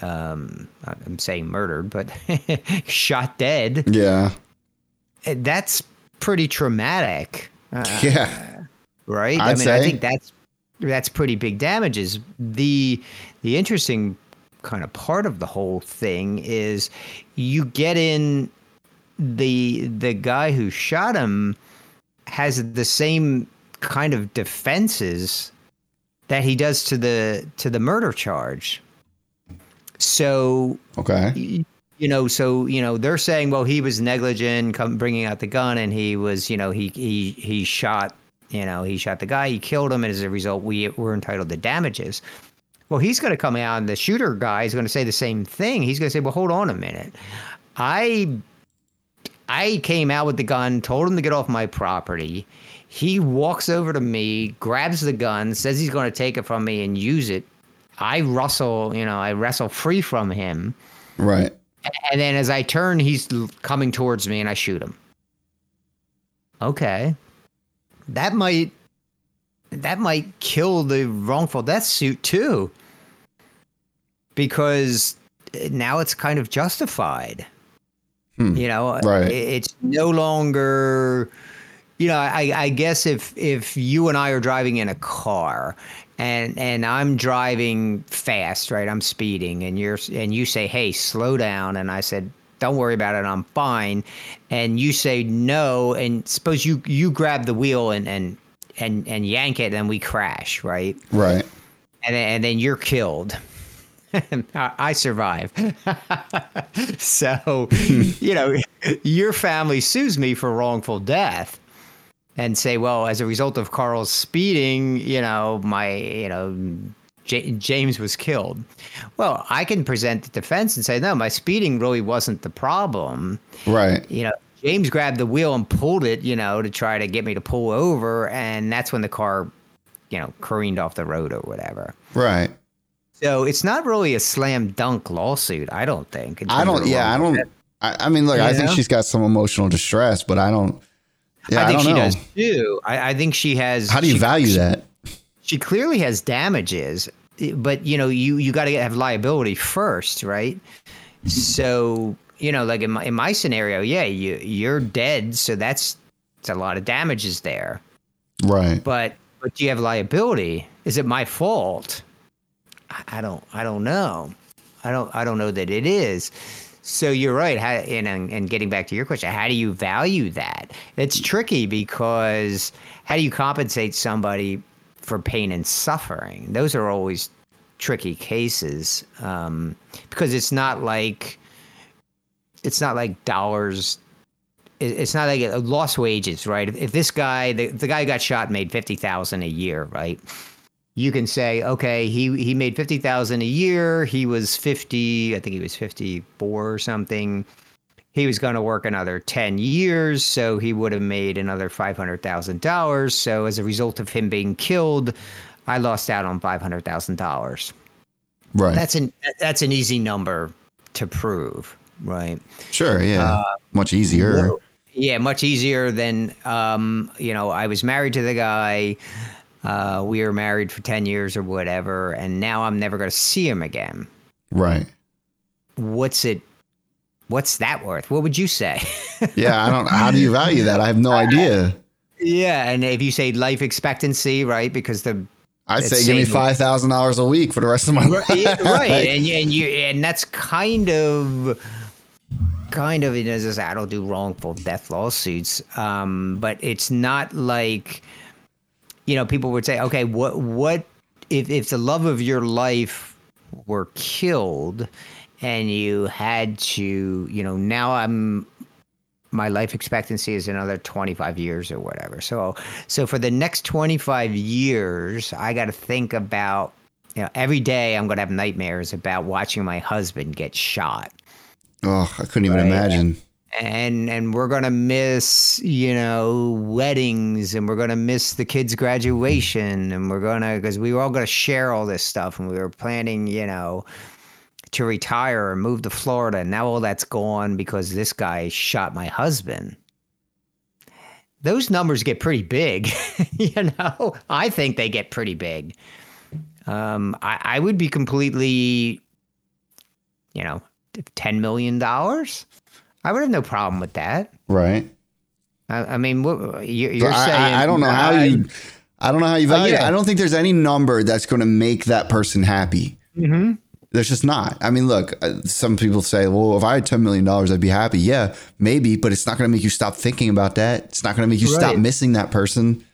um, I'm saying murdered, but shot dead. Yeah. That's pretty traumatic. Uh, Yeah. right? I'd I mean, I think that's that's pretty big damages. The the interesting kind of part of the whole thing is you get in the the guy who shot him has the same kind of defenses that he does to the to the murder charge. So Okay. you know so you know they're saying well he was negligent come bringing out the gun and he was you know he he he shot you know he shot the guy he killed him and as a result we were entitled to damages well he's going to come out and the shooter guy is going to say the same thing he's going to say well hold on a minute i i came out with the gun told him to get off my property He walks over to me, grabs the gun, says he's going to take it from me and use it. I wrestle, you know, I wrestle free from him. Right. And then as I turn, he's coming towards me and I shoot him. Okay. That might that might kill the wrongful death suit too. Because now it's kind of justified. Hmm. You know, Right. it's no longer you know, I, I guess if if you and I are driving in a car and and I'm driving fast, right? I'm speeding and you're and you say, "Hey, slow down." And I said, "Don't worry about it. I'm fine." And you say no and suppose you you grab the wheel and and and and yank it and we crash, right? Right. and then, and then you're killed. I I survive. so, hmm. you know, your family sues me for wrongful death and say, well, as a result of Carl's speeding, you know, my, you know, J- James was killed. Well, I can present the defense and say, no, my speeding really wasn't the problem Right. you know, James grabbed the wheel and pulled it, you know, to try to get me to pull over, and that's when the car, you know, careened off the road or whatever. Right. So it's not really a slam dunk lawsuit, I don't think. I don't. Yeah, I don't. I, I mean, look, I think she's got some emotional distress, but I don't. Yeah, I I, think don't she know. does too. I, I think she has. How do you she, value that? She clearly has damages, but you know, you you got to have liability first, right? So you know, like in my in my scenario, yeah, you you're dead, so that's it's a lot of damages there. Right. but but do you have liability? Is it my fault? I, I don't I don't know. I don't I don't know that it is. So you're right. How, and and getting back to your question, how do you value that? It's tricky because how do you compensate somebody for pain and suffering? Those are always tricky cases um, because it's not like it's not like dollars it's not like lost wages, right? If, if this guy, the, the guy who got shot made fifty thousand a year, right? You can say, okay, he he made fifty thousand a year. He was fifty, I think he was fifty four or something. He was going to work another ten years, so he would have made another five hundred thousand dollars. So as a result of him being killed, I lost out on five hundred thousand dollars. Right. That's an that's an easy number to prove, right? sure. Yeah. uh, Much easier. Yeah, much easier than um, you know. I was married to the guy. Uh, we were married for ten years or whatever, and now I'm never going to see him again. Right. What's it? What's that worth? What would you say? Yeah. I don't. How do you value that? I have no idea. yeah, and if you say life expectancy, right? Because the I'd say give me five thousand dollars a week for the rest of my life. Yeah, right, and and you and that's kind of kind of it is I don't do wrongful death lawsuits, um, but it's not like you know people would say, okay, what what if if the love of your life were killed and you had to you know now I'm my life expectancy is another 25 years or whatever. So so for the next 25 years, I got to think about you know every day I'm going to have nightmares about watching my husband get shot. Oh, I couldn't even Right. imagine. And and we're to miss, you know, weddings and we're to miss the kids graduation and we're to cuz we were all to share all this stuff and we were planning, you know, to retire and move to Florida. And now all that's gone because this guy shot my husband. Those numbers get pretty big, you know. I think they get pretty big. Um, I, I would be completely, you know, ten million dollars. I would have no problem with that. Right. I, I mean, what, you're I, saying? I, I don't know how you. I don't know how you value. it. yeah. I don't think there's any number that's going to make that person happy. Mhm. There's just not. I mean, look. uh, Some people say, "Well, if I had ten million dollars, I'd be happy." Yeah, maybe, but it's not going to make you stop thinking about that. It's not going to make you stop missing that person.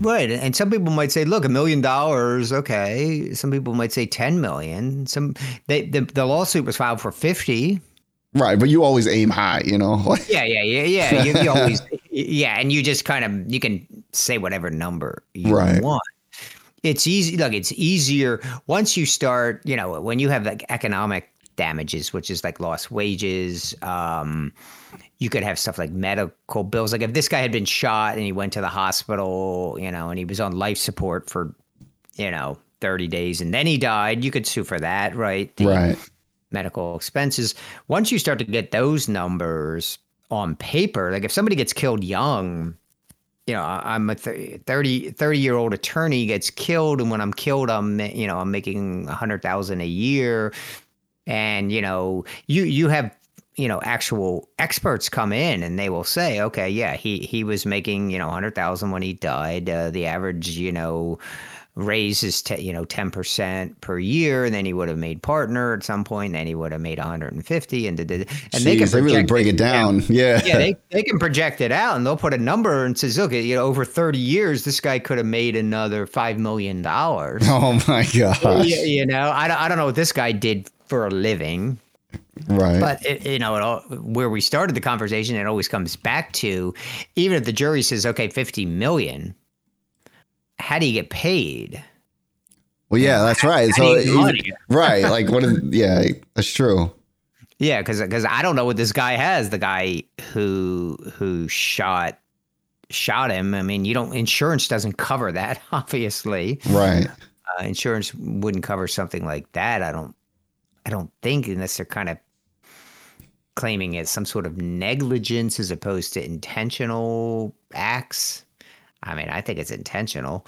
Right. And some people might say, look, a million dollars, okay. Some people might say 10 million. Some they, the, the lawsuit was filed for 50. Right, but you always aim high, you know. Yeah, yeah, yeah, yeah. You, you always yeah, and you just kind of you can say whatever number you Right. want. It's easy look, it's easier once you start, you know, when you have like economic damages, which is like lost wages. Um, you could have stuff like medical bills. Like if this guy had been shot and he went to the hospital, you know, and he was on life support for, you know, 30 days and then he died, you could sue for that, right? The right. Medical expenses. Once you start to get those numbers on paper, like if somebody gets killed young, you know, I'm a 30, 30 year old attorney gets killed. And when I'm killed, I'm, you know, I'm making a hundred thousand a year. And, you know, you, you have you know actual experts come in and they will say okay yeah he he was making you know a 100,000 when he died uh, the average you know raise is te- you know 10% per year and then he would have made partner at some point and then he would have made 150 and, and Jeez, they can they really break it down. It yeah. Yeah they, they can project it out and they'll put a number and says look you know over 30 years this guy could have made another 5 million dollars. Oh my god you, you know I don't, I don't know what this guy did for a living. Right. But it, you know, it all, where we started the conversation, it always comes back to even if the jury says, okay, 50 million, how do you get paid? Well, yeah, that's right. How so, right. Like, what is, yeah, that's true. Yeah. Cause, cause I don't know what this guy has. The guy who, who shot, shot him. I mean, you don't, insurance doesn't cover that, obviously. Right. Uh, insurance wouldn't cover something like that. I don't, I don't think unless they're kind of claiming it's some sort of negligence as opposed to intentional acts. I mean, I think it's intentional.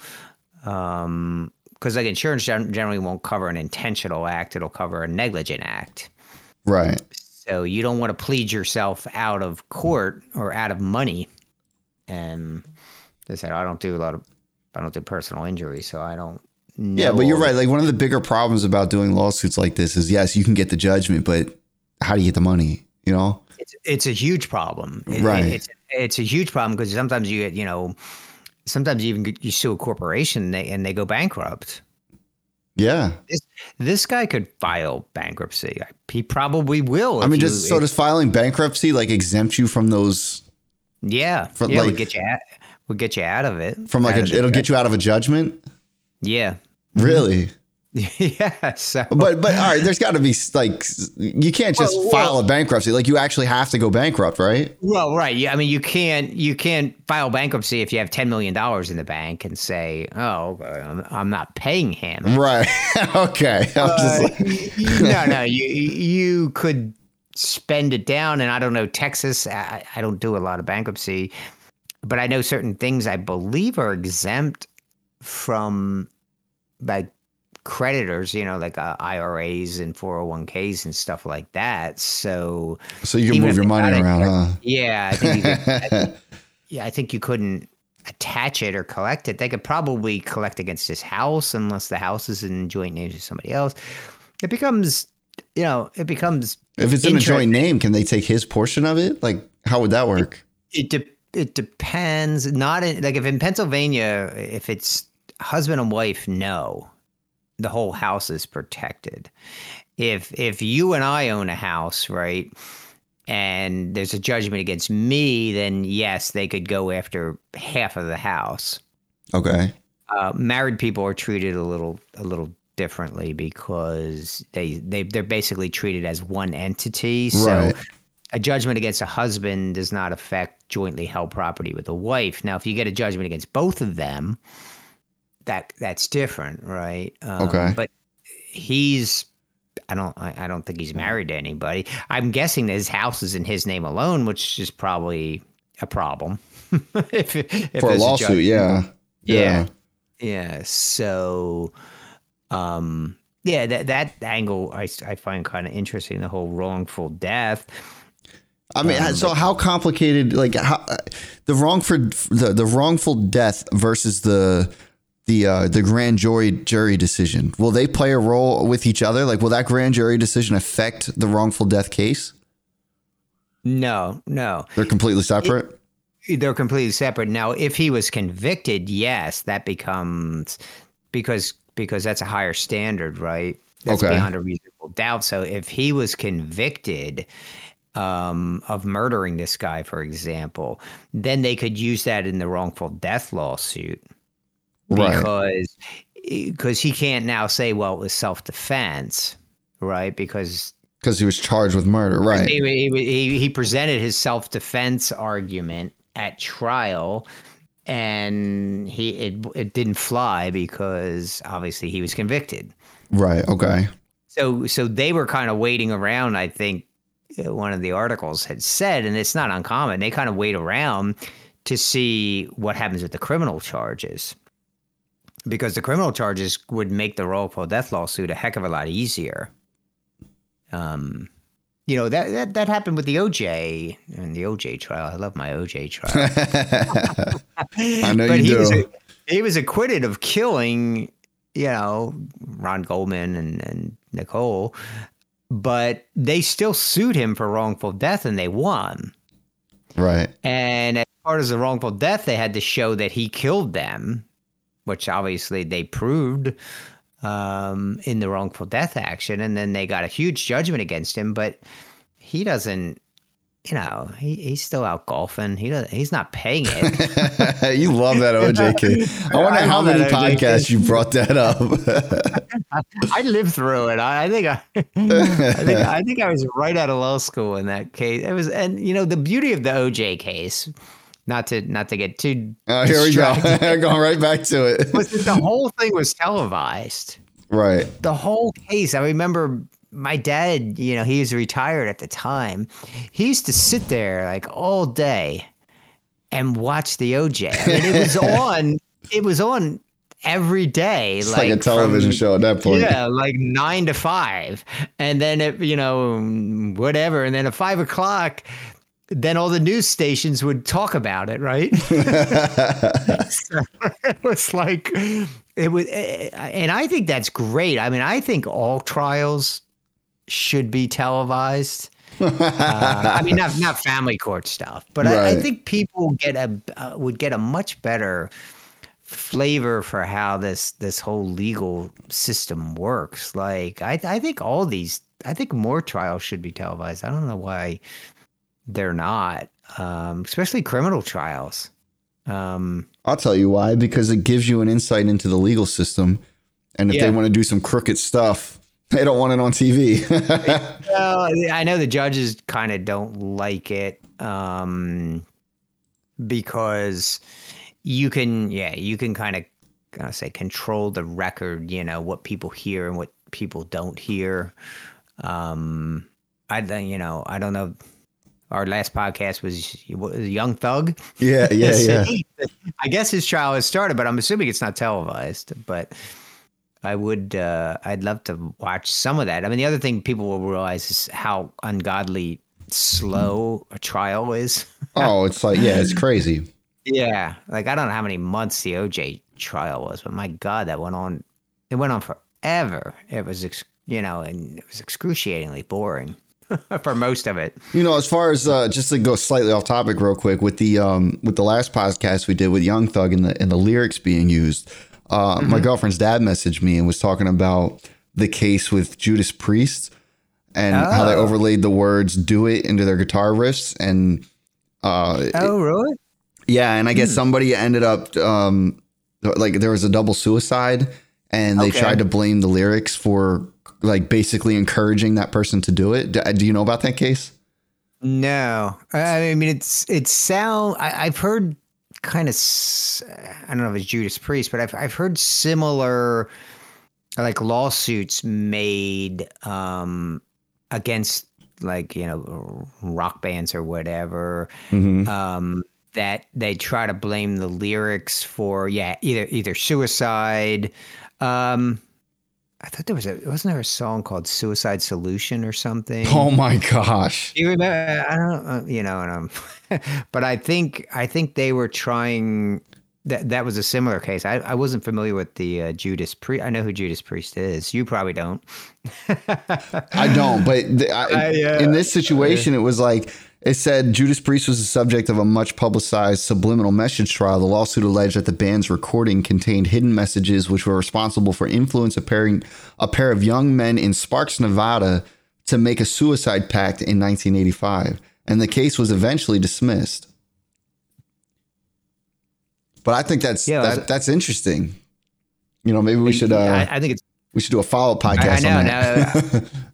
Um, because like insurance generally won't cover an intentional act; it'll cover a negligent act. Right. So you don't want to plead yourself out of court or out of money. And they said, I don't do a lot of, I don't do personal injury, so I don't. Yeah, but you're right. Like one of the bigger problems about doing lawsuits like this is yes, you can get the judgment, but how do you get the money? You know, it's it's a huge problem. It, right. It's it's a huge problem because sometimes you get you know, sometimes you even you sue a corporation and they, and they go bankrupt. Yeah. This, this guy could file bankruptcy. He probably will. I mean, just you, so if, does filing bankruptcy like exempt you from those? Yeah. From, yeah, like, would get you out, would get you out of it. From like a, it'll get you out of a judgment. Yeah. Really? yeah. So. But but all right, there's got to be like you can't just well, file well, a bankruptcy. Like you actually have to go bankrupt, right? Well, right. Yeah. I mean, you can't you can't file bankruptcy if you have ten million dollars in the bank and say, "Oh, I'm, I'm not paying him." Right. okay. Uh, like... no, no. You you could spend it down, and I don't know Texas. I, I don't do a lot of bankruptcy, but I know certain things I believe are exempt from like creditors, you know, like uh, IRAs and 401ks and stuff like that. So, so you can move your money around, it, huh? Yeah, I think, could, I think, yeah, I think you couldn't attach it or collect it. They could probably collect against his house unless the house is in joint names with somebody else. It becomes, you know, it becomes. If it's in a joint name, can they take his portion of it? Like, how would that work? It, it, de- it depends. Not in, like if in Pennsylvania, if it's husband and wife no, the whole house is protected. If if you and I own a house, right, and there's a judgment against me, then yes, they could go after half of the house. Okay. Uh, married people are treated a little a little differently because they they they're basically treated as one entity. So right. a judgment against a husband does not affect jointly held property with a wife. Now, if you get a judgment against both of them, that that's different, right? Um, okay. But he's I don't I, I, don't think he's married to anybody. I'm guessing that his house is in his name alone, which is probably a problem. if, if For a lawsuit, a yeah. yeah. Yeah. Yeah. So um yeah, that that angle I, I find kind of interesting, the whole wrongful death. I mean, um, so how complicated? Like how the wrongful the the wrongful death versus the the uh, the grand jury jury decision. Will they play a role with each other? Like will that grand jury decision affect the wrongful death case? No no. They're completely separate? It, they're completely separate. Now if he was convicted yes that becomes because because that's a higher standard right? That's okay. beyond a reasonable doubt. So if he was convicted um, of murdering this guy, for example, then they could use that in the wrongful death lawsuit because because he can't now say well it was self-defense right because because he was charged with murder, right? He, he, he presented his self defense argument at trial, and he it, it didn't fly because obviously he was convicted. Right. Okay. So so they were kind of waiting around. I think uh, one of the articles had said, and it's not uncommon. They kind of wait around to see what happens with the criminal charges because the criminal charges would make the wrongful death lawsuit a heck of a lot easier. Um, you know that that that happened with the OJ and the OJ trial. I love my OJ trial. I know but you he do. was he was acquitted of killing, you know, Ron Goldman and and Nicole, but they still sued him for wrongful death and they won. right. And as part of the wrongful death, they had to show that he killed them, which obviously they proved um, in the wrongful death action. And then they got a huge judgment against him, but he doesn't. You know, he, he's still out golfing. He doesn't. He's not paying it. you love that OJ case. I wonder I how many podcasts case. you brought that up. I lived through it. I, I think I, I think I think I was right out of law school in that case. It was, and you know, the beauty of the OJ case, not to not to get too oh, here we go. distracted, Going right back to it. was that the whole thing was televised. Right. the whole case. I remember my dad, you know, he was retired at the time. He used to sit there like all day and watch the OJ. I mean, it was on, it was on every day. It's like, a television from- show at that point. Yeah, like nine to five. And then, it, you know, whatever. And then at five o'clock, then all the news stations would talk about it, right? So it was like it was, and I think that's great. I mean, I think all trials should be televised. uh, I mean, not not family court stuff, but I, I think people get a uh, would get a much better flavor for how this this whole legal system works. Like, I I think all these, I think more trials should be televised. I don't know why they're not, um, especially criminal trials. Um, I'll tell you why. Because it gives you an insight into the legal system. And if Yeah. they want to do some crooked stuff, they don't want it on TV. Well, I know the judges kind of don't like it um, because you can, yeah, you can kind of, I say, control the record. You know what people hear and what people don't hear. Um, I, you know, I don't know. Our last podcast was Young Thug. yeah, yeah, yeah. I guess his trial has started, but I'm assuming it's not televised. But I would, uh, I'd love to watch some of that. I mean, the other thing people will realize is how ungodly slow a trial is. Oh, it's like, yeah, it's crazy. yeah, like I don't know how many months the OJ trial was, but my God, that went on. It went on forever. It was, ex- you know, and it was excruciatingly boring for most of it. You know, as far as uh, just to go slightly off topic real quick with the um with the last podcast we did with Young Thug and the and the lyrics being used, uh, my girlfriend's dad messaged me and was talking about the case with Judas Priest and how they Oh. overlaid the words "do it" into their guitar riffs and uh Oh, really? yeah, and I guess somebody ended up um like there was a double suicide and they Okay. tried to blame the lyrics for like basically encouraging that person to do it. Do, do you know about that case? No, I I mean it's it's sound. I, I've heard kind of. I don't know if it's Judas Priest, but I've I've heard similar like lawsuits made um, against like you know rock bands or whatever Mm-hmm. um, that they try to blame the lyrics for yeah either either suicide. Um, I thought there was a wasn't there a song called "Suicide Solution" or something? Oh my gosh. You remember? I don't, uh, you know, and um, but I think I think they were trying. That that was a similar case. I, I wasn't familiar with the uh, Judas Priest. I know who Judas Priest is. You probably don't. I don't, but th- I, I, uh, in this situation, it was like it said Judas Priest was the subject of a much publicized subliminal message trial. The lawsuit alleged that the band's recording contained hidden messages which were responsible for influence a pairing a pair of young men in Sparks, Nevada, to make a suicide pact in 1985, and the case was eventually dismissed. But I think that's Yeah, that, that's- that's interesting. You know, maybe we should uh, I, I think it's. we should do a follow up I, I podcast know. on that. No,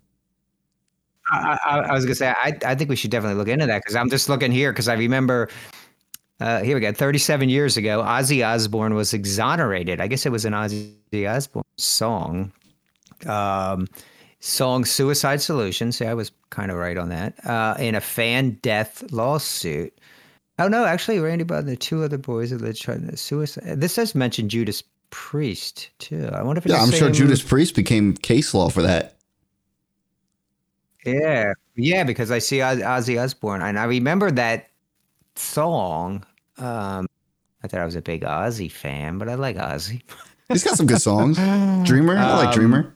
I, I, I was gonna say I, I think we should definitely look into that because I'm just looking here because I remember uh, here we go 37 years ago Ozzy Osbourne was exonerated. I guess it was an Ozzy Osbourne song. Um, song Suicide Solution. See, I was kind of right on that. Uh, in a fan death lawsuit. Oh no, actually, Randy Bud and the two other boys that tried to suicide. This does mention Judas Priest too. I wonder if yeah, I'm sure Judas Priest became case law for that. Yeah, yeah, because I see Ozzy Osbourne, and I remember that song. Um, I thought I was a big Ozzy fan, but I like Ozzy. He's got some good songs. Dreamer, I like um, Dreamer.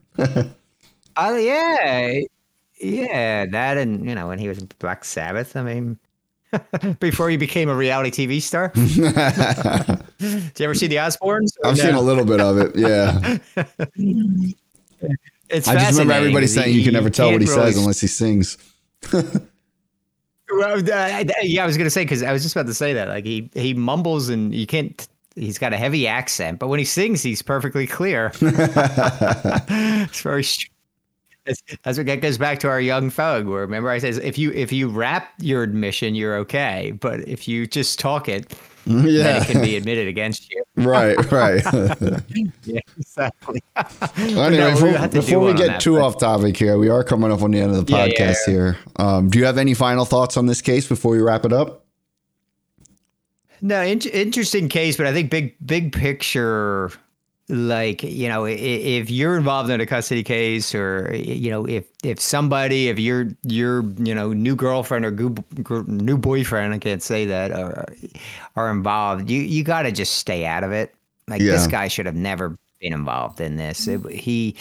Oh yeah, yeah, that and you know when he was in Black Sabbath. I mean, before he became a reality TV star. Did you ever see the Osbournes? I've no? seen a little bit of it. Yeah. It's I just remember everybody saying you can never tell what he really says unless he sings. well, uh, yeah, I was gonna say because I was just about to say that. Like he he mumbles and you can't. He's got a heavy accent, but when he sings, he's perfectly clear. it's very that's what goes back to our young thug. Where remember I says if you if you rap your admission, you're okay, but if you just talk it, yeah. then it can be admitted against you. Right, right. yeah, exactly. Well, anyway, no, before, before we get too off topic here, we are coming up on the end of the podcast yeah, yeah, here. Um, do you have any final thoughts on this case before we wrap it up? No, in- interesting case, but I think big big picture like you know if you're involved in a custody case or you know if if somebody if your your you know new girlfriend or new boyfriend I can't say that are, are involved you you got to just stay out of it. Like yeah. this guy should have never been involved in this. It, he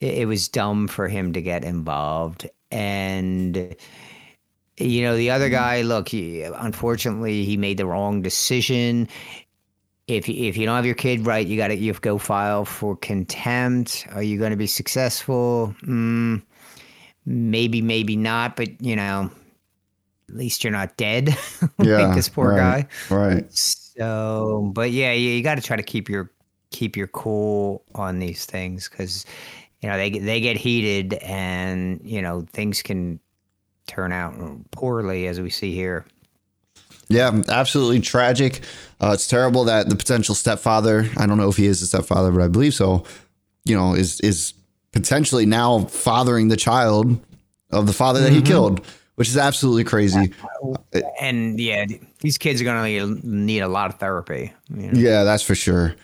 it was dumb for him to get involved. And you know the other mm-hmm. guy look he, unfortunately he made the wrong decision if you, if you don't have your kid right, you got to you go file for contempt. Are you going to be successful? Mm, maybe, maybe not. But you know, at least you're not dead. Yeah, like this poor right, guy. Right. So, but yeah, you, you got to try to keep your keep your cool on these things because you know they they get heated and you know things can turn out poorly as we see here. Yeah, absolutely tragic. Uh, it's terrible that the potential stepfather, I don't know if he is a stepfather, but I believe so, you know, is is potentially now fathering the child of the father that mm-hmm. he killed, which is absolutely crazy. And yeah, these kids are going to need a lot of therapy. You know? Yeah, that's for sure.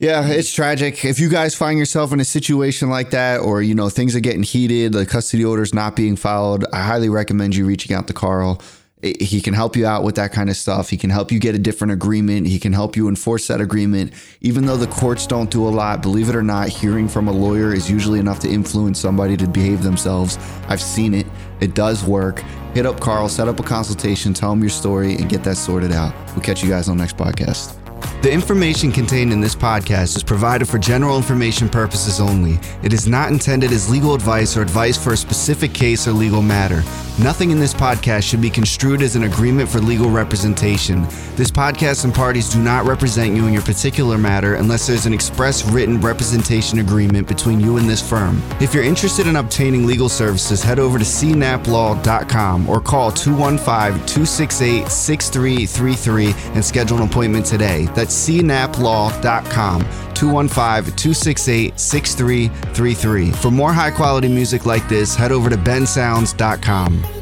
Yeah, it's tragic. If you guys find yourself in a situation like that, or you know things are getting heated, the custody order's not being followed, I highly recommend you reaching out to Carl. He can help you out with that kind of stuff. He can help you get a different agreement. He can help you enforce that agreement. Even though the courts don't do a lot, believe it or not, hearing from a lawyer is usually enough to influence somebody to behave themselves. I've seen it. It does work. Hit up Carl, set up a consultation, tell him your story, and get that sorted out. We'll catch you guys on the next podcast. The information contained in this podcast is provided for general information purposes only. It is not intended as legal advice or advice for a specific case or legal matter. Nothing in this podcast should be construed as an agreement for legal representation. This podcast and parties do not represent you in your particular matter unless there's an express written representation agreement between you and this firm. If you're interested in obtaining legal services, head over to cknapplaw.com or call 215 268 6333 and schedule an appointment today. That's cknapplaw.com 215-268-6333. For more high quality music like this, head over to bensounds.com.